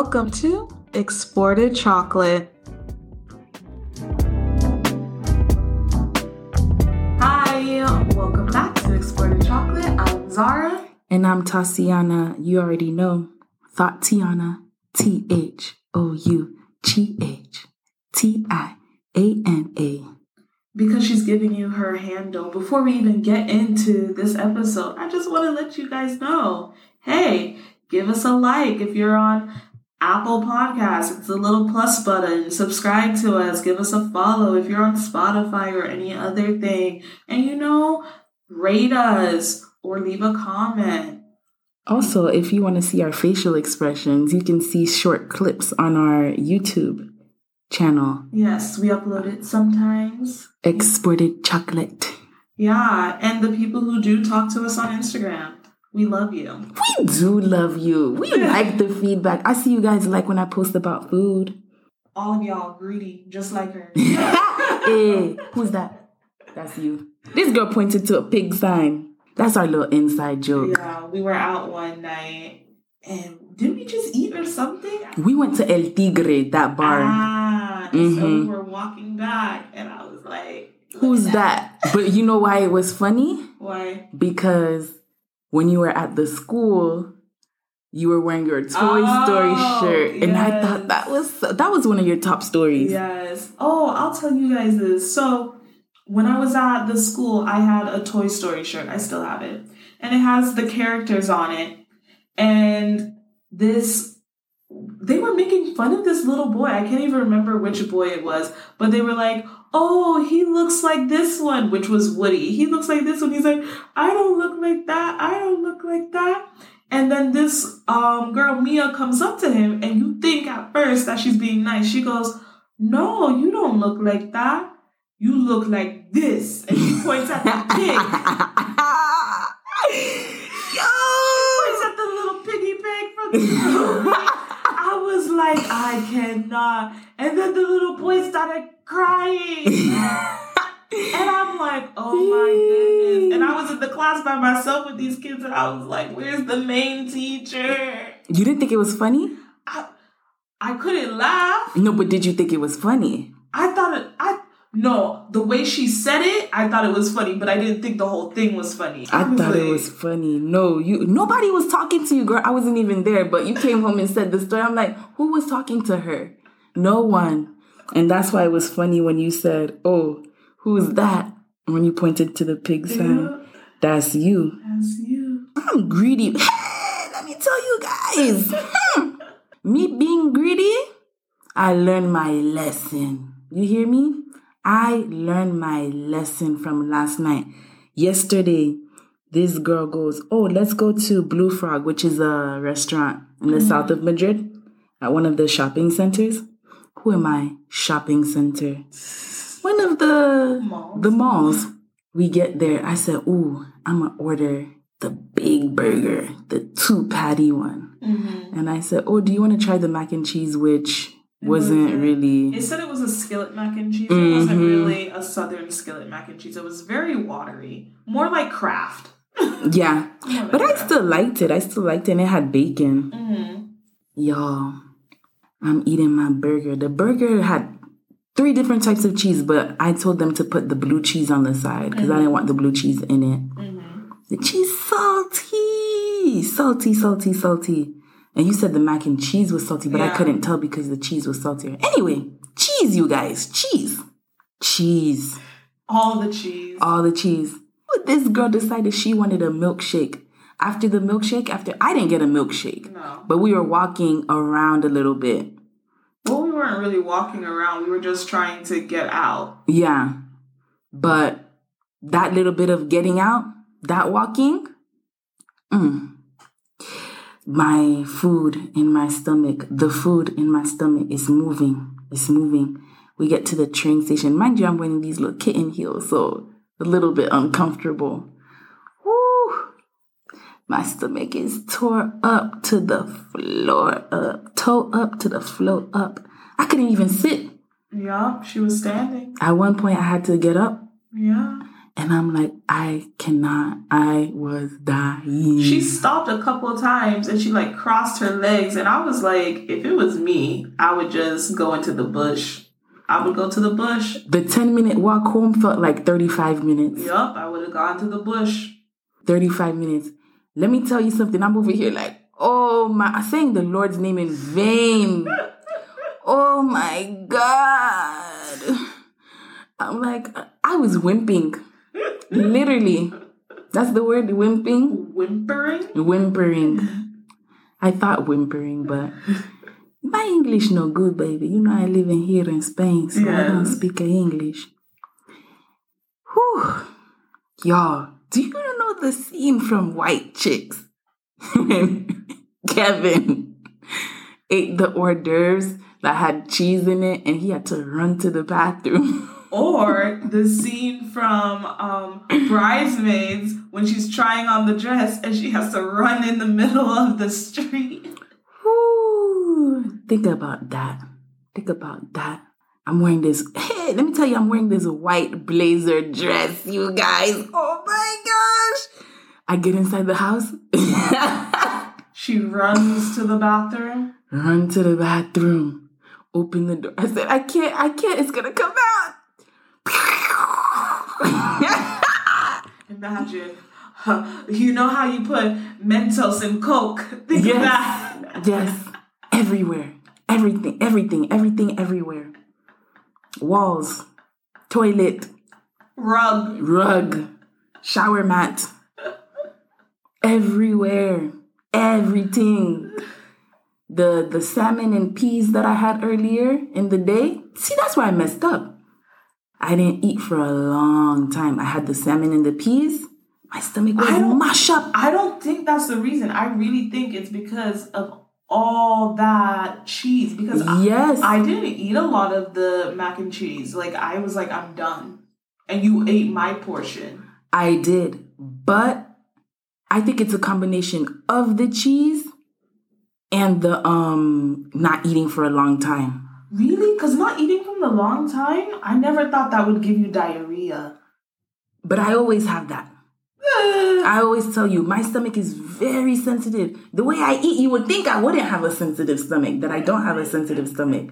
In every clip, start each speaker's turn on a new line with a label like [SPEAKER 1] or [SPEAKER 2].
[SPEAKER 1] Welcome to Exported Chocolate. Hi, welcome back to Exported Chocolate. I'm Zara.
[SPEAKER 2] And I'm Tatiana. You already know. Thotiana. T H O U G H T I A N A.
[SPEAKER 1] Because she's giving you her handle. Before we even get into this episode, I just want to let you guys know hey, give us a like if you're on Apple Podcasts. It's a little plus button. Subscribe to us. Give us a follow if you're on Spotify or any other thing. And you know, rate us or leave a comment.
[SPEAKER 2] Also, if you want to see our facial expressions, you can see short clips on our YouTube channel.
[SPEAKER 1] Yes, we upload it sometimes.
[SPEAKER 2] Exported chocolate.
[SPEAKER 1] Yeah, and the people who do talk to us on Instagram. We love you.
[SPEAKER 2] We do love you. We like the feedback. I see you guys like when I post about food.
[SPEAKER 1] All of y'all greedy, just like her.
[SPEAKER 2] hey, who's that? That's you. This girl pointed to a pig sign. That's our little inside joke.
[SPEAKER 1] Yeah, we were out one night and didn't we just eat or something?
[SPEAKER 2] We went to El Tigre, that bar.
[SPEAKER 1] Ah, and so we were walking back and I was like,
[SPEAKER 2] Who's that? but you know why it was funny?
[SPEAKER 1] Why?
[SPEAKER 2] Because when you were at the school, you were wearing your Toy
[SPEAKER 1] Oh,
[SPEAKER 2] Story shirt, and I thought that was so, that was one of your top stories.
[SPEAKER 1] Yes. Oh, I'll tell you guys this. So, when I was at the school, I had a Toy Story shirt. I still have it. And it has the characters on it. And this, they were making fun of this little boy. I can't even remember which boy it was, but they were like, oh, he looks like this one, which was Woody. He looks like this one. He's like, I don't look like that. I don't look like that. And then this um, girl, Mia, comes up to him, and you think at first that she's being nice. She goes, No, you don't look like that. You look like this. And she points at the pig.
[SPEAKER 2] Yo!
[SPEAKER 1] She points at the little piggy pig from the movie. I was like, I cannot. And then the little boy started crying. And I'm like, oh my goodness. And I was in the class by myself with these kids, and I was like, where's the main teacher?
[SPEAKER 2] You didn't think it was funny?
[SPEAKER 1] I, I couldn't laugh.
[SPEAKER 2] No, but did you think it was funny?
[SPEAKER 1] I thought it, I, no, the way she said it, I thought it was funny, but I didn't think the whole thing was funny.
[SPEAKER 2] I thought it was funny. No, you nobody was talking to you, girl. I wasn't even there, but you came home and said the story. I'm like, who was talking to her? No one. And that's why it was funny when you said, "Oh, who's that?" When you pointed to the pig sign.
[SPEAKER 1] Yeah,
[SPEAKER 2] That's you.
[SPEAKER 1] that's you.
[SPEAKER 2] I'm greedy. Let me tell you guys. Hmm. me being greedy, I learned my lesson. You hear me? I learned my lesson from last night. Yesterday, this girl goes, Oh, let's go to Blue Frog, which is a restaurant in the south of Madrid at one of the shopping centers. Who am I? Shopping center. One of the
[SPEAKER 1] Malls.
[SPEAKER 2] the malls. We get there. I said, Ooh, I'm gonna order the big burger, the two patty one.
[SPEAKER 1] Mm-hmm.
[SPEAKER 2] And I said, Oh, do you want to try the mac and cheese, which wasn't
[SPEAKER 1] wasn't.
[SPEAKER 2] really
[SPEAKER 1] It said it was a skillet mac and cheese. It wasn't
[SPEAKER 2] Mhm.
[SPEAKER 1] really a southern skillet mac and cheese. It was very watery, more like Kraft.
[SPEAKER 2] Yeah.
[SPEAKER 1] Like
[SPEAKER 2] But I still liked it. I still liked it and it had bacon.
[SPEAKER 1] Mhm.
[SPEAKER 2] Y'all, I'm eating my burger. The burger had three different types of cheese, but I told them to put the blue cheese on the side because I didn't want the blue cheese in it. The cheese salty, salty, salty, salty. And you said the mac and cheese was salty, but I couldn't tell because the cheese was saltier. Anyway, cheese, you guys, cheese, cheese,
[SPEAKER 1] All the cheese.
[SPEAKER 2] all the cheese. But this girl decided she wanted a milkshake. After the milkshake, after I didn't get a milkshake,
[SPEAKER 1] no.
[SPEAKER 2] but we were walking around a little bit.
[SPEAKER 1] Well, we weren't really walking around. We were just trying to get out.
[SPEAKER 2] Yeah. But that little bit of getting out, that walking, mm, my food in my stomach, the food in my stomach is moving. It's moving. We get to the train station. Mind you, I'm wearing these little kitten heels, so a little bit uncomfortable. Woo! My stomach is tore up to the floor up, toe up to the floor up. I couldn't even sit.
[SPEAKER 1] Yeah, she was standing.
[SPEAKER 2] At one point, I had to get up
[SPEAKER 1] Yeah.
[SPEAKER 2] And I'm like, I cannot. I was dying.
[SPEAKER 1] She stopped a couple of times and she like crossed her legs. And I was like, if it was me, I would just go into the bush. I would go to the bush.
[SPEAKER 2] the 10 minute walk home felt like 35 minutes.
[SPEAKER 1] Yup, I would have gone to the bush.
[SPEAKER 2] 35 minutes. Let me tell you something. I'm over here like, oh my, I'm saying the Lord's name in vain. Oh my God. I'm like, I was wimping. Literally. That's the word, wimping.
[SPEAKER 1] Whimpering?
[SPEAKER 2] Whimpering. I thought whimpering, but my English no good, baby. You know I live in here in Spain, so I don't speak English. Whew. Y'all, do you know the scene from White Chicks when Kevin ate the hors d'oeuvres that had cheese in it and he had to run to the bathroom?
[SPEAKER 1] Or the scene from um, Bridesmaids when she's trying on the dress and she has to run in the middle of the street.
[SPEAKER 2] Whew. Think about that. Think about that. I'm wearing this. Hey, let me tell you, I'm wearing this white blazer dress, you guys. Oh my gosh. I get inside the house,
[SPEAKER 1] She runs to the bathroom.
[SPEAKER 2] run to the bathroom, open the door. I said, I can't, I can't, it's gonna come out.
[SPEAKER 1] Imagine. You know how you put Mentos in Coke? Think of
[SPEAKER 2] yes,
[SPEAKER 1] that.
[SPEAKER 2] yes, everywhere, everything, everything, everything, everywhere. Walls, toilet,
[SPEAKER 1] Rug.
[SPEAKER 2] rug, shower mat, everywhere, everything. The the salmon and peas that I had earlier in the day. See, that's why I messed up. I didn't eat for a long time. I had the salmon and the peas. My stomach was
[SPEAKER 1] I don't-
[SPEAKER 2] up.
[SPEAKER 1] I don't think that's the reason. I really think it's because of all that cheese. Because I-
[SPEAKER 2] Yes.
[SPEAKER 1] I didn't eat a lot of the mac and cheese. Like I was like, I'm done. And you ate my portion.
[SPEAKER 2] I did, but I think it's a combination of the cheese and the um not eating for a long time.
[SPEAKER 1] Really? Because not eating from the long time, I never thought that would give you diarrhea.
[SPEAKER 2] But I always have that.
[SPEAKER 1] Eh,
[SPEAKER 2] I always tell you, my stomach is very sensitive. The way I eat, you would think I wouldn't have a sensitive stomach, that I don't have a sensitive stomach.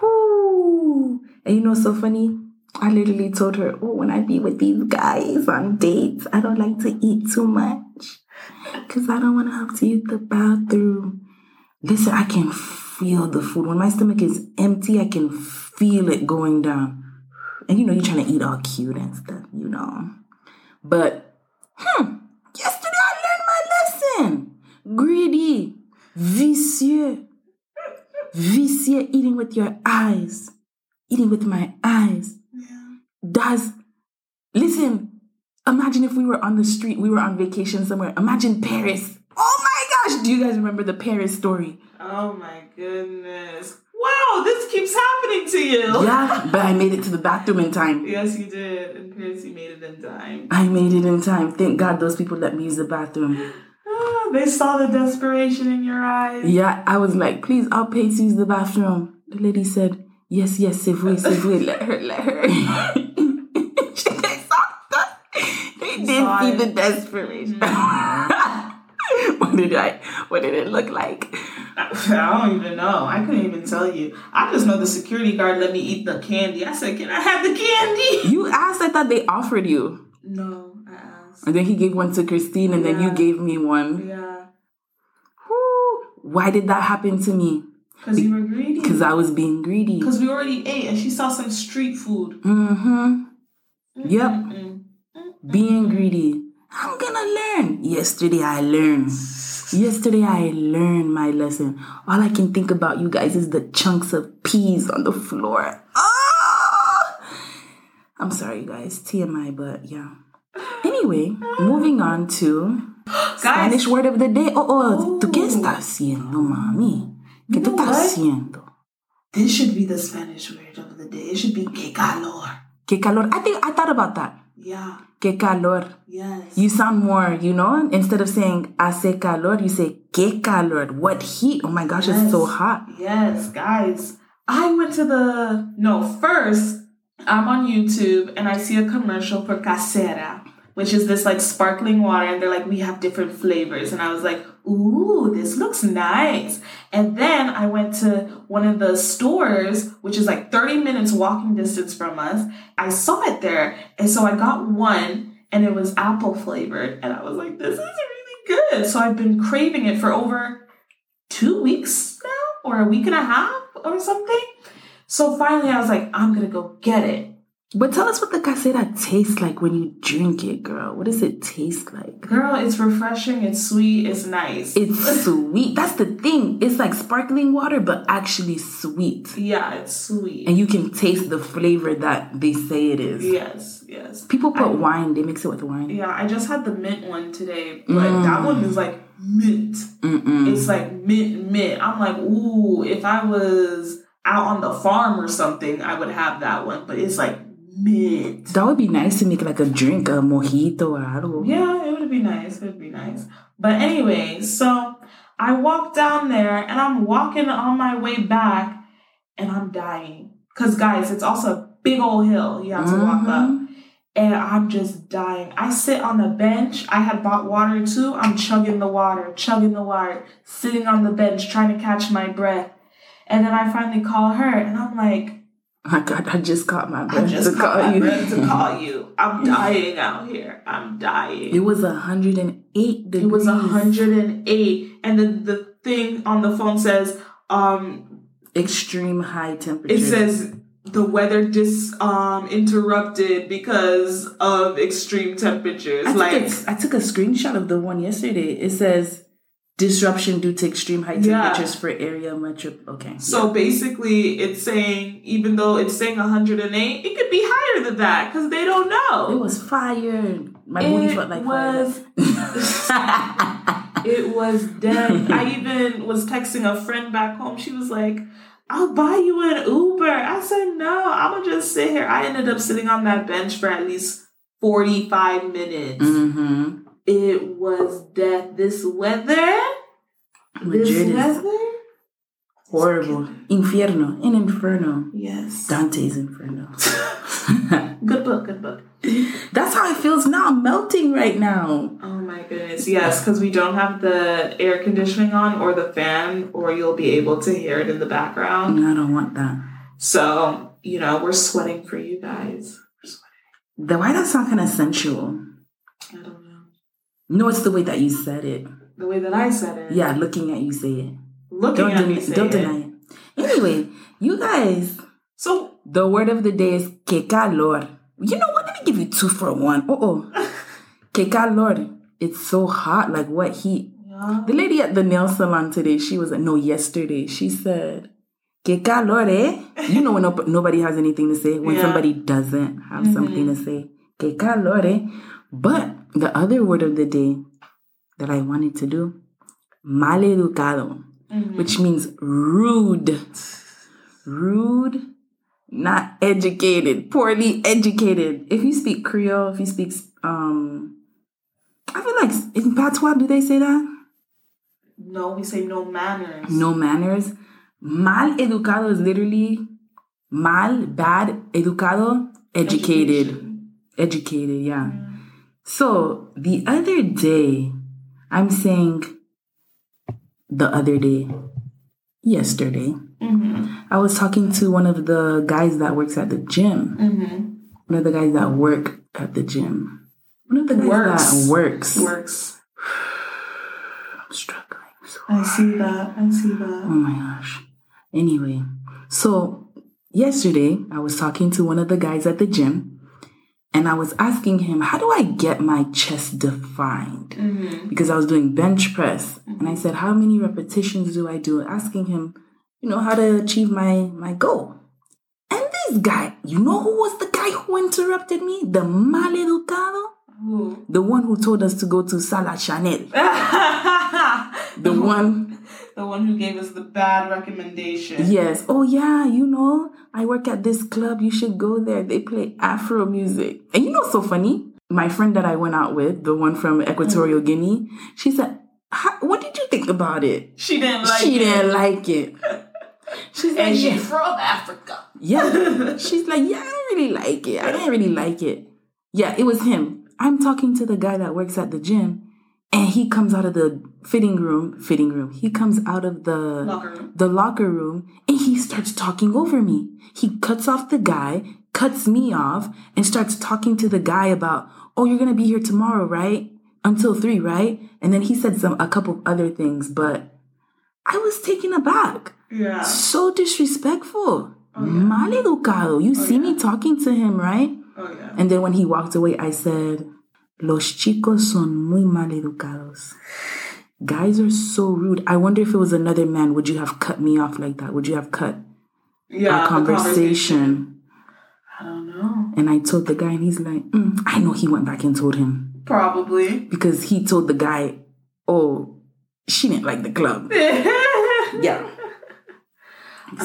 [SPEAKER 2] Whoo. And you know, so funny. I literally told her, oh, when I be with these guys on dates, I don't like to eat too much because I don't want to have to use the bathroom. Listen, I can feel the food. When my stomach is empty, I can feel it going down. And you know, you're trying to eat all cute and stuff, you know. But, hmm, yesterday I learned my lesson. Greedy, vicious, vicious, eating with your eyes, eating with my eyes.
[SPEAKER 1] yeah.
[SPEAKER 2] Does, listen, imagine if we were on the street, we were on vacation somewhere. Imagine Paris. Oh my gosh, do you guys remember the Paris story?
[SPEAKER 1] Oh my goodness. Wow, this keeps happening to you.
[SPEAKER 2] Yeah, but I made it to the bathroom in time.
[SPEAKER 1] Yes, you did. And Pierce, you made it in time.
[SPEAKER 2] I made it in time. Thank God those people let me use the bathroom.
[SPEAKER 1] Ah, they saw the desperation in your eyes.
[SPEAKER 2] Yeah, I was like, please, I'll pay to use the bathroom. The lady said, yes, yes, c'est vrai, c'est vrai, let her, let her. she saw that. They did
[SPEAKER 1] saw
[SPEAKER 2] see
[SPEAKER 1] it.
[SPEAKER 2] the desperation. what did I, what did it look like?
[SPEAKER 1] I don't even know. I couldn't even tell you. I just know the security guard let me eat the candy. I said, Can I have the candy?
[SPEAKER 2] You asked, I thought they offered you.
[SPEAKER 1] No, I asked.
[SPEAKER 2] And then he gave one to Christine and then you gave me one.
[SPEAKER 1] Yeah.
[SPEAKER 2] Whew. Why did that happen to me?
[SPEAKER 1] Because you were greedy.
[SPEAKER 2] Because I was being greedy.
[SPEAKER 1] Because we already ate and she saw some street food.
[SPEAKER 2] Mm-hmm. Yep.
[SPEAKER 1] Mm-mm.
[SPEAKER 2] being greedy. I'm gonna learn. Yesterday I learned. Yesterday I learned my lesson. All I can think about, you guys, is the chunks of peas on the floor. Ah! I'm sorry, you guys. TMI, but yeah. Anyway, moving on to Spanish word of the day. Oh, oh, ¿tú qué estás haciendo, mami? ¿Qué
[SPEAKER 1] You
[SPEAKER 2] tú estás haciendo?
[SPEAKER 1] This should be the Spanish word of the day. It should be que calor.
[SPEAKER 2] ¿Qué calor? I think I thought about that.
[SPEAKER 1] Yeah.
[SPEAKER 2] ¿Qué calor?
[SPEAKER 1] Yes.
[SPEAKER 2] You sound more, you know, instead of saying hace calor, you say que calor. What heat? Oh my gosh, it's so hot.
[SPEAKER 1] Yes, guys. I went to the no first. I'm on YouTube and I see a commercial for Casera, which is this like sparkling water, and they're like, we have different flavors. And I was like, ooh, this looks nice. And then I went to one of the stores, which is like 30 minutes walking distance from us. I saw it there. And so I got one and it was apple flavored. And I was like, this is really good. So I've been craving it for over two weeks now or a week and a half or something. So finally I was like, I'm going to go get it.
[SPEAKER 2] But tell us what the casera tastes like when you drink it, girl. What does it taste like?
[SPEAKER 1] Girl, it's refreshing, it's sweet, it's nice.
[SPEAKER 2] It's sweet. That's the thing. It's like sparkling water, but actually sweet.
[SPEAKER 1] Yeah, it's sweet.
[SPEAKER 2] And you can taste the flavor that they say it is.
[SPEAKER 1] Yes, yes.
[SPEAKER 2] People put
[SPEAKER 1] I-
[SPEAKER 2] wine, they mix it with wine.
[SPEAKER 1] Yeah, I just had the mint one today, but mm. that one is like mint.
[SPEAKER 2] Mm-mm.
[SPEAKER 1] It's like mint, mint. I'm like, ooh, if I was out on the farm or something, I would have that one, but it's like mint.
[SPEAKER 2] That would be nice to make like a drink, a mojito or algo.
[SPEAKER 1] Yeah, it would be nice. It would be nice. But anyway, so I walk down there and I'm walking on my way back and I'm dying. Because, guys, it's also a big old hill you have to walk up.
[SPEAKER 2] Mhm.
[SPEAKER 1] And I'm just dying. I sit on the bench. I had bought water too. I'm chugging the water, chugging the water, sitting on the bench trying to catch my breath. And then I finally call her and I'm like,
[SPEAKER 2] I got, I just caught my
[SPEAKER 1] I
[SPEAKER 2] breath
[SPEAKER 1] just
[SPEAKER 2] to
[SPEAKER 1] caught
[SPEAKER 2] call
[SPEAKER 1] my
[SPEAKER 2] you.
[SPEAKER 1] breath to call you. I'm dying out here. I'm dying.
[SPEAKER 2] It was 108 degrees.
[SPEAKER 1] It was 108. And then the thing on the phone says, um,
[SPEAKER 2] extreme high temperature.
[SPEAKER 1] it says the weather dis um interrupted because of extreme temperatures.
[SPEAKER 2] I,
[SPEAKER 1] like
[SPEAKER 2] took a, I took a screenshot of the one yesterday. It says disruption due to extreme high
[SPEAKER 1] Yeah.
[SPEAKER 2] temperatures for area metro. Okay.
[SPEAKER 1] so basically it's saying even though it's saying 108, it could be higher than that because they don't know.
[SPEAKER 2] It was fire. My booty
[SPEAKER 1] It
[SPEAKER 2] felt like
[SPEAKER 1] was
[SPEAKER 2] fire.
[SPEAKER 1] it was dead. I even was texting a friend back home. She was like, I'll buy you an Uber. I said, no, I'm going to just sit here. I ended up sitting on that bench for at least 45 minutes.
[SPEAKER 2] mm-hmm.
[SPEAKER 1] It was death. This weather,
[SPEAKER 2] Madrid
[SPEAKER 1] this
[SPEAKER 2] is
[SPEAKER 1] weather.
[SPEAKER 2] horrible. Infierno. In Inferno.
[SPEAKER 1] Yes.
[SPEAKER 2] Dante's Inferno.
[SPEAKER 1] Good book, good book.
[SPEAKER 2] That's how it feels now. I'm melting right now.
[SPEAKER 1] Oh my goodness. Yes, because we don't have the air conditioning on or the fan, or you'll be able to hear it in the background.
[SPEAKER 2] I don't want that.
[SPEAKER 1] So, you know, we're sweating for you guys. We're sweating.
[SPEAKER 2] The why that sound kind of sensual?
[SPEAKER 1] I don't know.
[SPEAKER 2] No, it's the way that you said it.
[SPEAKER 1] The way that I said it.
[SPEAKER 2] Yeah, looking at you say it.
[SPEAKER 1] Looking
[SPEAKER 2] Don't,
[SPEAKER 1] at me say
[SPEAKER 2] don't
[SPEAKER 1] it.
[SPEAKER 2] deny it. Anyway, you guys,
[SPEAKER 1] So,
[SPEAKER 2] the word of the day is que calor. You know what? Let me give you two for one. Oh, oh. que calor. It's so hot. Like what heat?
[SPEAKER 1] yeah.
[SPEAKER 2] The lady at the nail salon today, she was no yesterday. She said, "Que calor, eh?" You know when no, nobody has anything to say when
[SPEAKER 1] Yeah.
[SPEAKER 2] somebody doesn't have something to say. Que calor, eh? But the other word of the day that I wanted to do, maleducado, which means rude, rude, not educated, poorly educated. If you speak Creole, if you speak um. I feel like in patois, do they say that?
[SPEAKER 1] no, we say no manners.
[SPEAKER 2] no manners. Mal educado is literally mal, bad, educado, educated.
[SPEAKER 1] Education.
[SPEAKER 2] Educated, yeah. So the other day, I'm saying the other day, yesterday,
[SPEAKER 1] Mm-hmm.
[SPEAKER 2] I was talking to one of the guys that works at the gym.
[SPEAKER 1] Mm-hmm.
[SPEAKER 2] One of the guys that work at the gym. One of the guys
[SPEAKER 1] Works.
[SPEAKER 2] that works.
[SPEAKER 1] Works.
[SPEAKER 2] I'm struggling. So
[SPEAKER 1] I see that. I see that.
[SPEAKER 2] Oh my gosh. Anyway, so yesterday I was talking to one of the guys at the gym and I was asking him, How do I get my chest defined?
[SPEAKER 1] Mm-hmm.
[SPEAKER 2] Because I was doing bench press. And I said, How many repetitions do I do? Asking him, you know, how to achieve my, my goal. And this guy, you know who was the guy who interrupted me? The maleducado?
[SPEAKER 1] Ooh.
[SPEAKER 2] The one who told us to go to Sala Chanel. The one
[SPEAKER 1] the one who gave us the bad recommendation.
[SPEAKER 2] Yes. Oh, yeah. You know, I work at this club. You should go there. They play Afro music. And you know, so funny. My friend that I went out with, the one from Equatorial mm-hmm. Guinea, she said, "What did you think about it?"
[SPEAKER 1] She didn't like
[SPEAKER 2] she
[SPEAKER 1] it.
[SPEAKER 2] She didn't like it. She's like,
[SPEAKER 1] And
[SPEAKER 2] "Yeah."
[SPEAKER 1] she's from Africa.
[SPEAKER 2] Yeah. She's like, yeah, I don't really like it. I didn't really like it. Yeah, it was him. I'm talking to the guy that works at the gym, and he comes out of the fitting room. Fitting room. He comes out of the
[SPEAKER 1] Locker room.
[SPEAKER 2] the locker room, and he starts talking over me. He cuts off the guy, cuts me off, and starts talking to the guy about, "Oh, you're gonna be here tomorrow, right? Until three, right?" And then he said some a couple other things, but I was taken aback.
[SPEAKER 1] Yeah.
[SPEAKER 2] So disrespectful.
[SPEAKER 1] Oh, yeah.
[SPEAKER 2] Maleducado. You oh, see me talking to him, right?
[SPEAKER 1] Oh yeah.
[SPEAKER 2] And then when he walked away, I said, Los chicos son muy maleducados. Guys are so rude. I wonder if it was another man, would you have cut me off like that? Would you have cut
[SPEAKER 1] Yeah.
[SPEAKER 2] our
[SPEAKER 1] the
[SPEAKER 2] conversation?
[SPEAKER 1] I don't know.
[SPEAKER 2] And I told the guy, and he's like, "Mm, I know he went back and told him
[SPEAKER 1] Probably.
[SPEAKER 2] because he told the guy, oh, she didn't like the club. Yeah.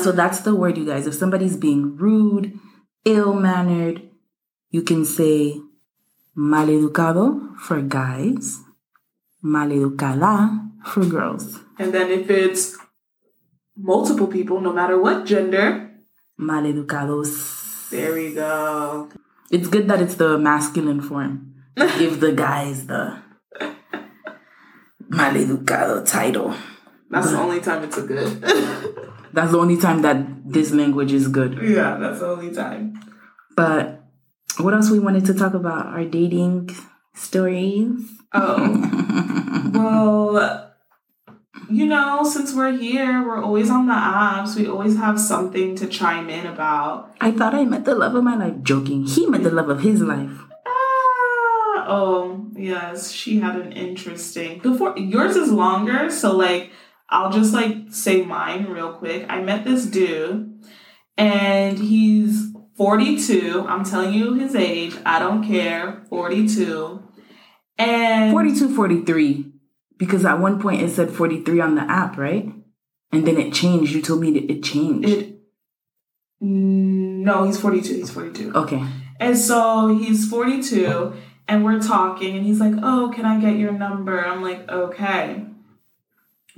[SPEAKER 2] So that's the word, you guys. If somebody's being rude, ill mannered, you can say maleducado for guys, maleducada for girls,
[SPEAKER 1] And then if it's multiple people, no matter what gender,
[SPEAKER 2] maleducados.
[SPEAKER 1] there we go.
[SPEAKER 2] It's good that it's the masculine form. Give the guys the maleducado title.
[SPEAKER 1] That's the only time it's a good.
[SPEAKER 2] That's the only time that this language is good.
[SPEAKER 1] yeah, that's the only time.
[SPEAKER 2] But what else we wanted to talk about? Our dating stories.
[SPEAKER 1] Oh. well, you know, since we're here, we're always on the apps. We always have something to chime in about.
[SPEAKER 2] I thought I met the love of my life. Joking. He met the love of his life.
[SPEAKER 1] Ah, oh, yes, she had an interesting. Before yours is longer, so like I'll just like say mine real quick. I met this dude, and he's 42. I'm telling you his age. I don't care. 42. And
[SPEAKER 2] 42, 43. Because at one point it said 43 on the app, right? And then it changed. You told me that it changed.
[SPEAKER 1] it. No, he's 42. He's 42.
[SPEAKER 2] okay.
[SPEAKER 1] And so he's 42, and we're talking, and he's like, Oh, can I get your number? I'm like, Okay.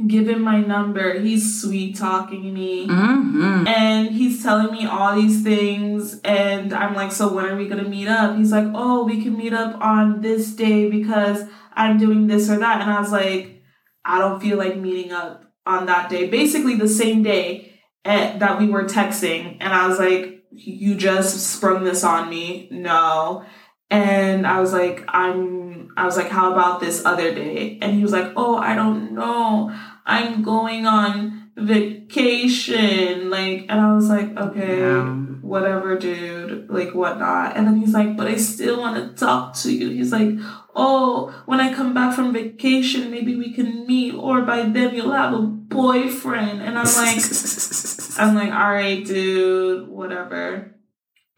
[SPEAKER 1] Give him my number. He's sweet talking me.
[SPEAKER 2] Mm-hmm.
[SPEAKER 1] And he's telling me all these things. And I'm like, So when are we going to meet up? He's like, Oh, we can meet up on this day because I'm doing this or that. And I was like, I don't feel like meeting up on that day. Basically, the same day eh, that we were texting. And I was like, You just sprung this on me. No. And I was like, I'm, I was like, how about this other day? And he was like, oh, I don't know. I'm going on vacation. Like, and I was like, okay,
[SPEAKER 2] Yeah.
[SPEAKER 1] whatever, dude. Like, whatnot. And then he's like, but I still want to talk to you. He's like, oh, when I come back from vacation, maybe we can meet, or by then you'll have a boyfriend. And I'm like, I'm like, all right, dude, whatever.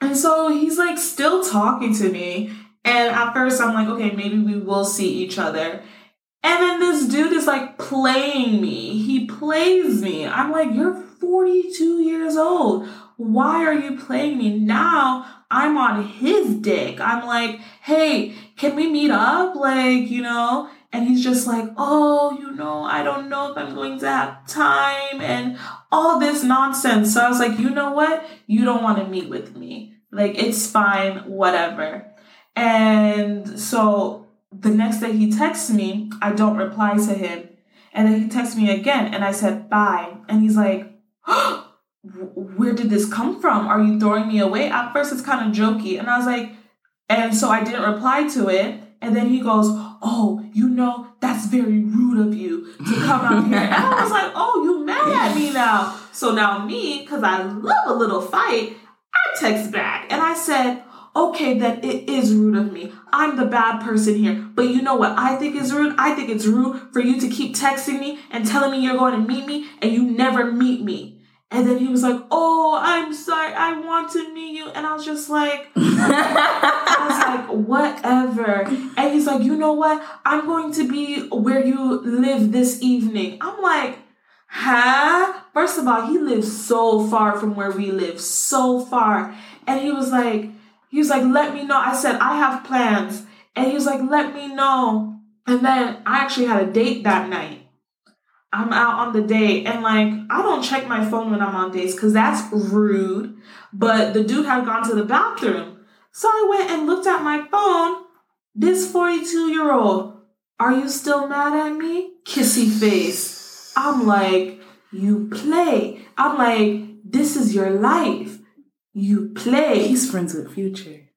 [SPEAKER 1] And so he's like still talking to me. And at first I'm like, okay, maybe we will see each other. And then this dude is like playing me. He plays me. I'm like, you're 42 years old. Why are you playing me? Now I'm on his dick. I'm like, hey, can we meet up? Like, you know? And he's just like, oh, you know, I don't know if I'm going to have time and all this nonsense. So I was like, you know what? You don't want to meet with me. Like, it's fine, whatever. And so the next day he texts me, I don't reply to him. And then he texts me again, and I said, bye. And he's like, where did this come from? Are you throwing me away? At first, it's kind of jokey. And I was like, and so I didn't reply to it. And then he goes, Oh, you know, that's very rude of you to come out here. And I was like, Oh, you mad at me now. So now, me, because I love a little fight, I text back and I said, Okay, then it is rude of me. I'm the bad person here. But you know what I think is rude? I think it's rude for you to keep texting me and telling me you're going to meet me and you never meet me. And then he was like, Oh, I'm sorry. I want to meet you. And I was just like, I was like, whatever. And he's like, you know what? I'm going to be where you live this evening. I'm like, huh? First of all, he lives so far from where we live, so far. And he was like, he was like, let me know. I said, I have plans. And he was like, let me know. And then I actually had a date that night. I'm out on the date and like I don't check my phone when I'm on dates because that's rude. But the dude had gone to the bathroom. So I went and looked at my phone. This 42 year old, are you still mad at me? Kissy face. I'm like, you play. I'm like, this is your life. You play.
[SPEAKER 2] He's friends with Future.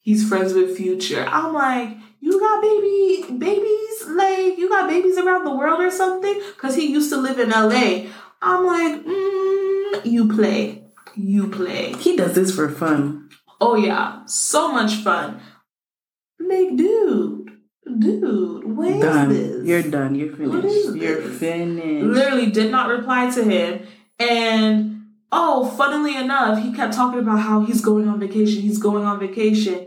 [SPEAKER 1] He's friends with Future. I'm like, you got baby babies? Like, you got babies around the world or something? Because he used to live in LA. I'm like, mm, you play. You play.
[SPEAKER 2] He does this for fun.
[SPEAKER 1] Oh, yeah. So much fun. Like, dude, dude, what is
[SPEAKER 2] Done.
[SPEAKER 1] this?
[SPEAKER 2] You're done. You're finished. You're
[SPEAKER 1] this?
[SPEAKER 2] finished.
[SPEAKER 1] literally did not reply to him. And oh, funnily enough, he kept talking about how he's going on vacation. He's going on vacation.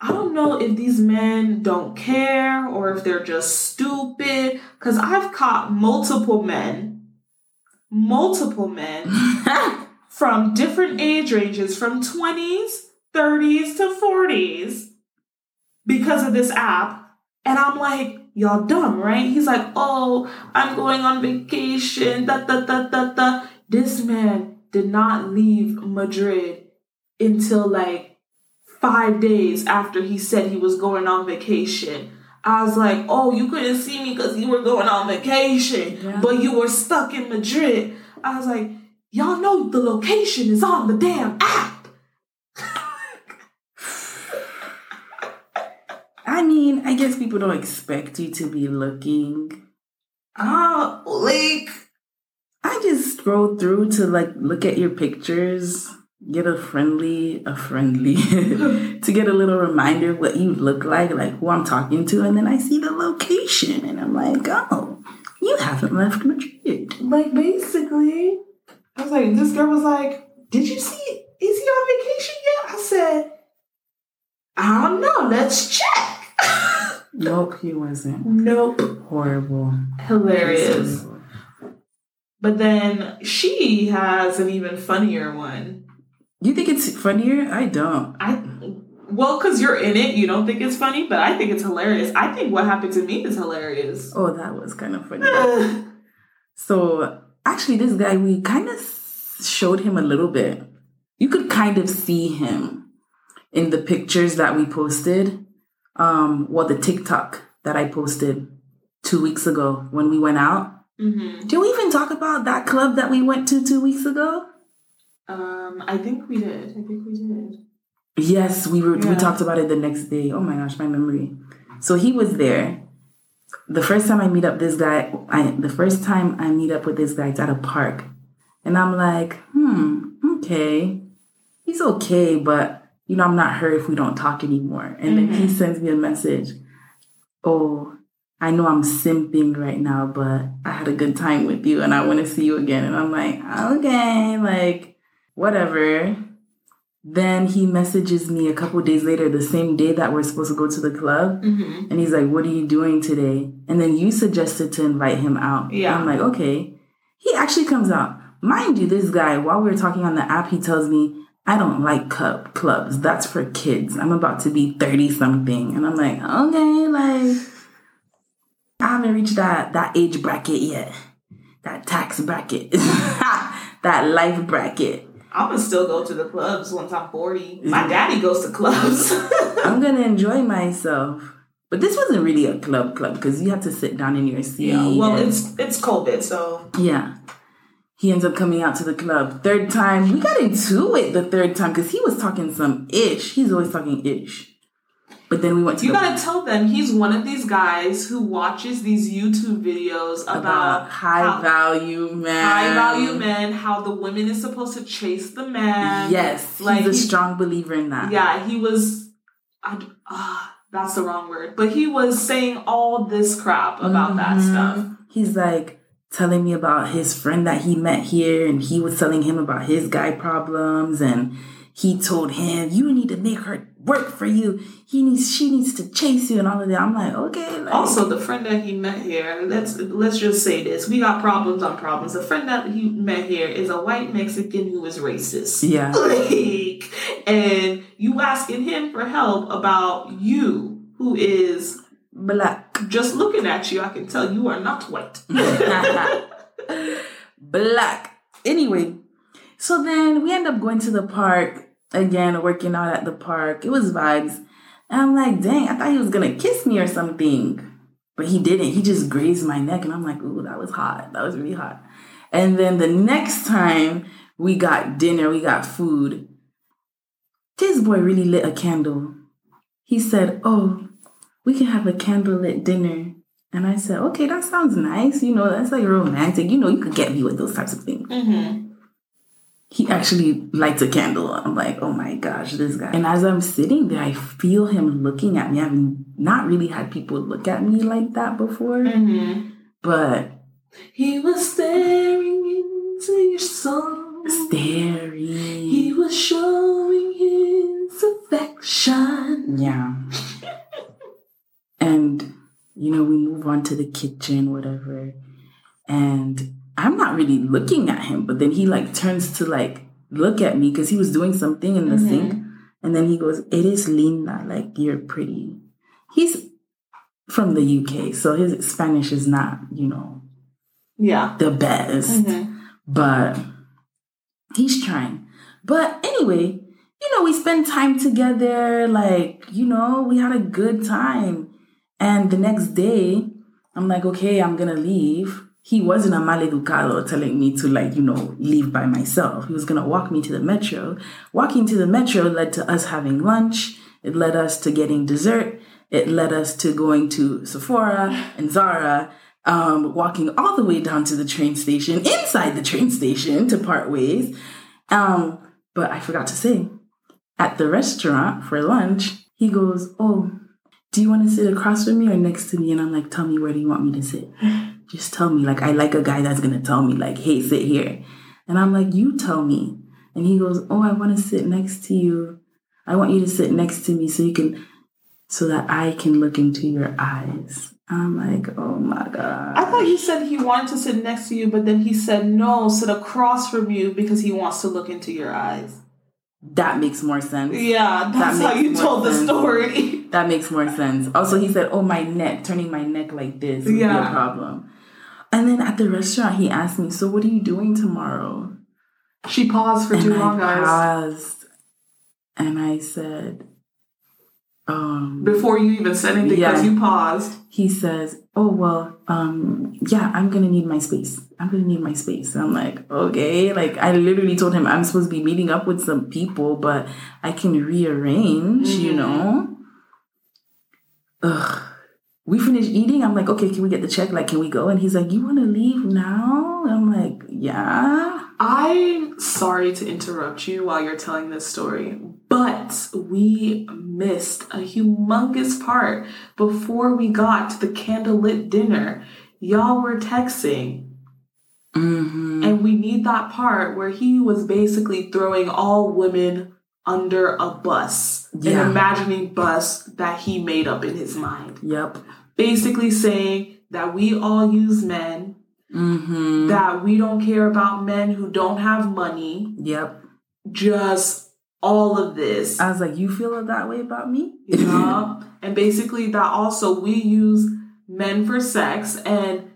[SPEAKER 1] I don't know if these men don't care or if they're just stupid. Because I've caught multiple men, multiple men from different age ranges, from 20s, 30s to 40s, because of this app. And I'm like, y'all dumb, right? He's like, oh, I'm going on vacation, da da da da da. This man did not leave Madrid until like five days after he said he was going on vacation. I was like, oh, you couldn't see me because you were going on vacation,
[SPEAKER 2] Yeah.
[SPEAKER 1] but you were stuck in Madrid. I was like, y'all know the location is on the damn app.
[SPEAKER 2] I mean, I guess people don't expect you to be looking.
[SPEAKER 1] Ah, like,
[SPEAKER 2] scroll through to like look at your pictures, get a friendly, a friendly, to get a little reminder of what you look like, like who I'm talking to, and then I see the location, and I'm like, oh, you haven't left Madrid.
[SPEAKER 1] like basically, I was like, this girl was like, did you see? Is he on vacation yet? I said, I don't know. Let's check.
[SPEAKER 2] Nope, he wasn't.
[SPEAKER 1] nope.
[SPEAKER 2] Horrible.
[SPEAKER 1] Hilarious.
[SPEAKER 2] Horrible.
[SPEAKER 1] But then she has an even funnier one.
[SPEAKER 2] You think it's funnier? I don't.
[SPEAKER 1] I well, because you're in it, you don't think it's funny, but I think it's hilarious. I think what happened to me is hilarious.
[SPEAKER 2] Oh, that was kind of funny. So actually, this guy, we kind of showed him a little bit. You could kind of see him in the pictures that we posted. Um, well, the TikTok that I posted two weeks ago when we went out.
[SPEAKER 1] Hmm
[SPEAKER 2] Did we even talk about that club that we went to two weeks ago?
[SPEAKER 1] Um, I think we did. I think we did.
[SPEAKER 2] Yes, we were. We talked about it the next day. Oh my gosh, my memory. So he was there. The first time I meet up this guy, I the first time I meet up with this guy, it's at a park, and I'm like, hmm, okay, he's okay, but you know, I'm not hurt if we don't talk anymore. And then he sends me a message. Oh, I know I'm simping right now, but I had a good time with you, and I want to see you again. And I'm like, okay, like whatever. Then he messages me a couple days later, the same day that we're supposed to go to the club.
[SPEAKER 1] Mm-hmm.
[SPEAKER 2] And he's like, What are you doing today? And then you suggested to invite him out.
[SPEAKER 1] Yeah.
[SPEAKER 2] I'm like, Okay. He actually comes out. Mind you, this guy, while we were talking on the app, he tells me, I don't like club clubs. That's for kids. I'm about to be 30 something. And I'm like, okay, like I haven't reached that that age bracket yet. That tax bracket. that life bracket.
[SPEAKER 1] I'm gonna still go to the clubs once I'm 40. My daddy goes to clubs.
[SPEAKER 2] I'm gonna enjoy myself. But this wasn't really a club club because you have to sit down in your seat.
[SPEAKER 1] yeah, well, it's it's COVID, so
[SPEAKER 2] yeah. He ends up coming out to the club. Third time, we got into it the third time because he was talking some ish. He's always talking ish. But then we went to
[SPEAKER 1] you gotta tell them he's one of these guys who watches these YouTube videos about,
[SPEAKER 2] about high
[SPEAKER 1] how-
[SPEAKER 2] value men,
[SPEAKER 1] high value men, how the women is supposed to chase the man.
[SPEAKER 2] Yes,
[SPEAKER 1] Like,
[SPEAKER 2] he's a
[SPEAKER 1] he-
[SPEAKER 2] strong believer in that.
[SPEAKER 1] Yeah, he was. I, ah, that's the wrong word, but he was saying all this crap about that
[SPEAKER 2] Mhm.
[SPEAKER 1] stuff.
[SPEAKER 2] He's like telling me about his friend that he met here, and he was telling him about his guy problems, and he told him, "You need to make her work for you. He needs, she needs to chase you, and all of that." I'm like, okay. Like,
[SPEAKER 1] Also, the friend that he met here, let's let's just say this: we got problems on problems. The friend that he met here is a white Mexican who is racist.
[SPEAKER 2] yeah,
[SPEAKER 1] Like, and you asking him for help about you, who is
[SPEAKER 2] Black.
[SPEAKER 1] Just looking at you, I can tell you are not white.
[SPEAKER 2] Black. Anyway, so then we end up going to the park again, working out at the park. It was vibes. And I'm like, dang, I thought he was gonna kiss me or something. But he didn't. He just grazed my neck. And I'm like, ooh, that was hot. That was really hot. And then the next time we got dinner, we got food, this boy really lit a candle. He said, Oh, we can have a candlelit dinner. And I said, Okay, that sounds nice. You know, that's like romantic. You know, you could get me with those types of things.
[SPEAKER 1] Mm-hmm.
[SPEAKER 2] He actually lights a candle. I'm like, Oh my gosh, this guy. And as I'm sitting there, I feel him looking at me. I've not really had people look at me like that before.
[SPEAKER 1] Mm-hmm.
[SPEAKER 2] But
[SPEAKER 1] he was staring into your soul.
[SPEAKER 2] Staring.
[SPEAKER 1] He was showing his affection.
[SPEAKER 2] Yeah. and, you know, we move on to the kitchen, whatever. And I'm not really looking at him, but then he like turns to like look at me because he was doing something in the mm-hmm. sink. And then he goes, It is linda, like you're pretty. He's from the UK, so his Spanish is not, you know,
[SPEAKER 1] yeah,
[SPEAKER 2] the best. Mm-hmm. But he's trying. But anyway, you know, we spent time together. Like, you know, we had a good time. And the next day, I'm like, okay, I'm gonna leave. He wasn't a maleducado telling me to like, you know, leave by myself. He was gonna walk me to the metro. Walking to the metro led to us having lunch. It led us to getting dessert. It led us to going to Sephora and Zara um, walking all the way down to the train station, inside the train station to part ways. Um, but I forgot to say, at the restaurant for lunch, he goes, Oh, do you want to sit across from me or next to me? And I'm like, Tell me, where do you want me to sit? Just tell me. Like, I like a guy that's going to tell me, like, Hey, sit here. And I'm like, You tell me. And he goes, Oh, I want to sit next to you. I want you to sit next to me so you can, so that I can look into your eyes. I'm like, oh my God.
[SPEAKER 1] I thought you said he wanted to sit next to you, but then he said no, sit across from you because he wants to look into your eyes.
[SPEAKER 2] That makes more sense.
[SPEAKER 1] Yeah, that's that how you told sense. the story.
[SPEAKER 2] That makes more sense. Also, he said, oh, my neck, turning my neck like this would yeah. be a problem. And then at the restaurant, he asked me, so what are you doing tomorrow?
[SPEAKER 1] She paused for and too long, I
[SPEAKER 2] paused, And I said, um,
[SPEAKER 1] before you even said anything because yeah, you paused.
[SPEAKER 2] He says oh well um yeah i'm gonna need my space. I'm gonna need my space. And i'm like okay. Like i literally told him i'm supposed to be meeting up with some people but i can rearrange mm-hmm. you know? Ugh. We finished eating i'm like okay can we get the check like can we go and he's like you want to leave now i'm like yeah
[SPEAKER 1] I'm sorry to interrupt you while you're telling this story, but we missed a humongous part before we got to the candlelit dinner. Y'all were texting.
[SPEAKER 2] Mm-hmm.
[SPEAKER 1] And we need that part where he was basically throwing all women under a bus, yeah. an imagining bus that he made up in his mind.
[SPEAKER 2] Yep.
[SPEAKER 1] Basically saying that we all use men
[SPEAKER 2] Mm-hmm.
[SPEAKER 1] That we don't care about men who don't have money.
[SPEAKER 2] Yep.
[SPEAKER 1] Just all of this.
[SPEAKER 2] I was like, you feel that way about me?
[SPEAKER 1] Yeah. and basically, that also we use men for sex, and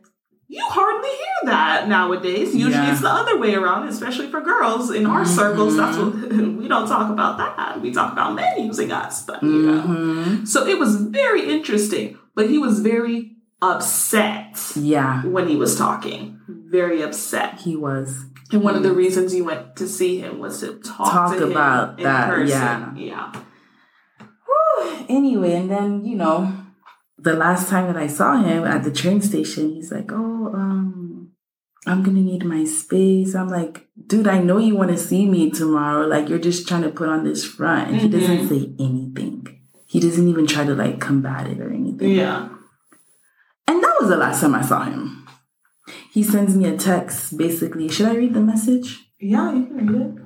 [SPEAKER 1] you hardly hear that nowadays. Usually, yeah. it's the other way around, especially for girls in our mm-hmm. circles. That's what we don't talk about that. We talk about men using us, but you mm-hmm. know. So it was very interesting, but he was very upset.
[SPEAKER 2] Yeah.
[SPEAKER 1] When he was talking. Very upset.
[SPEAKER 2] He was.
[SPEAKER 1] And one of the reasons you went to see him was to talk, talk to about that. Person. Yeah. Yeah.
[SPEAKER 2] Whew. Anyway, and then, you know, the last time that I saw him at the train station, he's like, Oh, um, I'm gonna need my space. I'm like, dude, I know you want to see me tomorrow. Like, you're just trying to put on this front. And mm-hmm. he doesn't say anything. He doesn't even try to like combat it or anything.
[SPEAKER 1] Yeah.
[SPEAKER 2] And that was the last time I saw him. He sends me a text basically. Should I read the message?
[SPEAKER 1] Yeah, you can read it.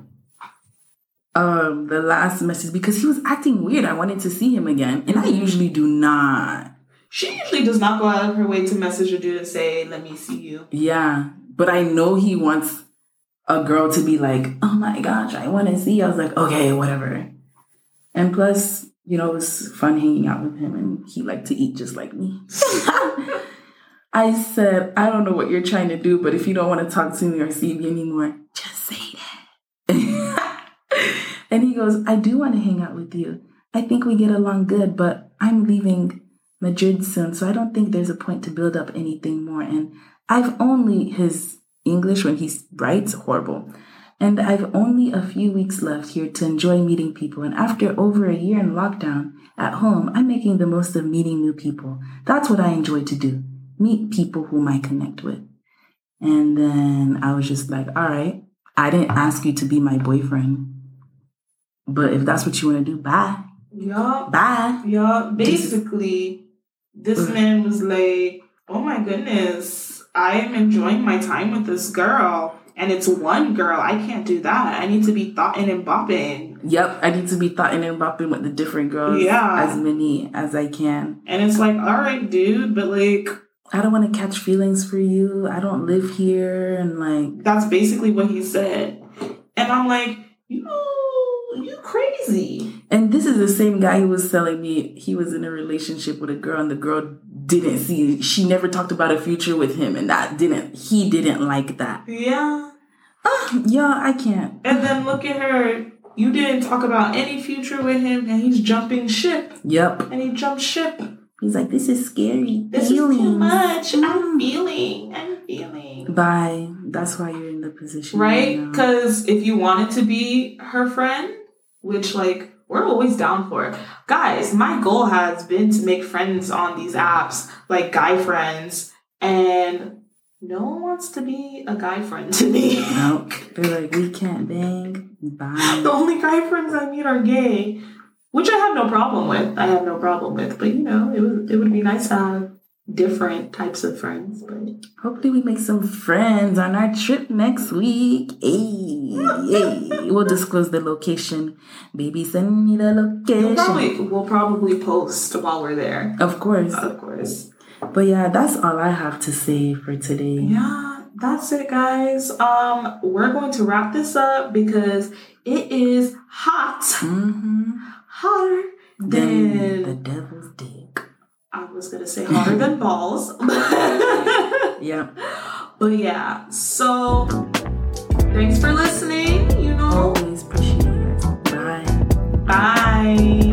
[SPEAKER 2] Um, the last message because he was acting weird. I wanted to see him again, and I usually do not.
[SPEAKER 1] She usually does not go out of her way to message a dude and say, "Let me see you."
[SPEAKER 2] Yeah, but I know he wants a girl to be like, "Oh my gosh, I want to see." You. I was like, "Okay, whatever." And plus, you know, it was fun hanging out with him and he liked to eat just like me. I said, I don't know what you're trying to do, but if you don't want to talk to me or see me anymore, just say that. and he goes, I do want to hang out with you. I think we get along good, but I'm leaving Madrid soon, so I don't think there's a point to build up anything more. And I've only his English when he writes horrible. And I've only a few weeks left here to enjoy meeting people. And after over a year in lockdown at home, I'm making the most of meeting new people. That's what I enjoy to do meet people whom I connect with. And then I was just like, all right, I didn't ask you to be my boyfriend. But if that's what you want to do, bye.
[SPEAKER 1] Yeah.
[SPEAKER 2] Bye.
[SPEAKER 1] Yeah. Basically, this man was like, oh my goodness, I am enjoying my time with this girl. And it's one girl. I can't do that. I need to be thoughting and bopping.
[SPEAKER 2] Yep, I need to be thoughting and bopping with the different girls.
[SPEAKER 1] Yeah.
[SPEAKER 2] As many as I can.
[SPEAKER 1] And it's like, all right, dude, but like,
[SPEAKER 2] I don't want to catch feelings for you. I don't live here. And like,
[SPEAKER 1] that's basically what he said. And I'm like, you you crazy.
[SPEAKER 2] And this is the same guy who was telling me he was in a relationship with a girl and the girl didn't see, she never talked about a future with him. And that didn't, he didn't like that.
[SPEAKER 1] Yeah.
[SPEAKER 2] Uh, yeah, I can't.
[SPEAKER 1] And then look at her. You didn't talk about any future with him and he's jumping ship.
[SPEAKER 2] Yep.
[SPEAKER 1] And he jumped ship.
[SPEAKER 2] He's like, this is scary.
[SPEAKER 1] This Feelings. is too much. Mm. I'm feeling. I'm feeling.
[SPEAKER 2] Bye. That's why you're in the position.
[SPEAKER 1] Right? Because if you wanted to be her friend, which like we're always down for it. Guys, my goal has been to make friends on these apps, like guy friends, and no one wants to be a guy friend to me.
[SPEAKER 2] Nope. They're like, we can't bang. Bye.
[SPEAKER 1] The only guy friends I meet are gay which I have no problem with. I have no problem with, but you know, it would it would be nice to have different types of friends. But
[SPEAKER 2] hopefully, we make some friends on our trip next week. Hey, hey, we'll disclose the location. Baby, send me the location.
[SPEAKER 1] We'll probably, we'll probably post while we're there.
[SPEAKER 2] Of course,
[SPEAKER 1] of course.
[SPEAKER 2] But yeah, that's all I have to say for today.
[SPEAKER 1] Yeah, that's it, guys. Um, we're going to wrap this up because it is hot.
[SPEAKER 2] Mm-hmm
[SPEAKER 1] hotter than
[SPEAKER 2] the devil's dick.
[SPEAKER 1] I was gonna say harder than balls.
[SPEAKER 2] yeah.
[SPEAKER 1] But yeah, so thanks for listening. You know,
[SPEAKER 2] always appreciate it. Bye.
[SPEAKER 1] Bye.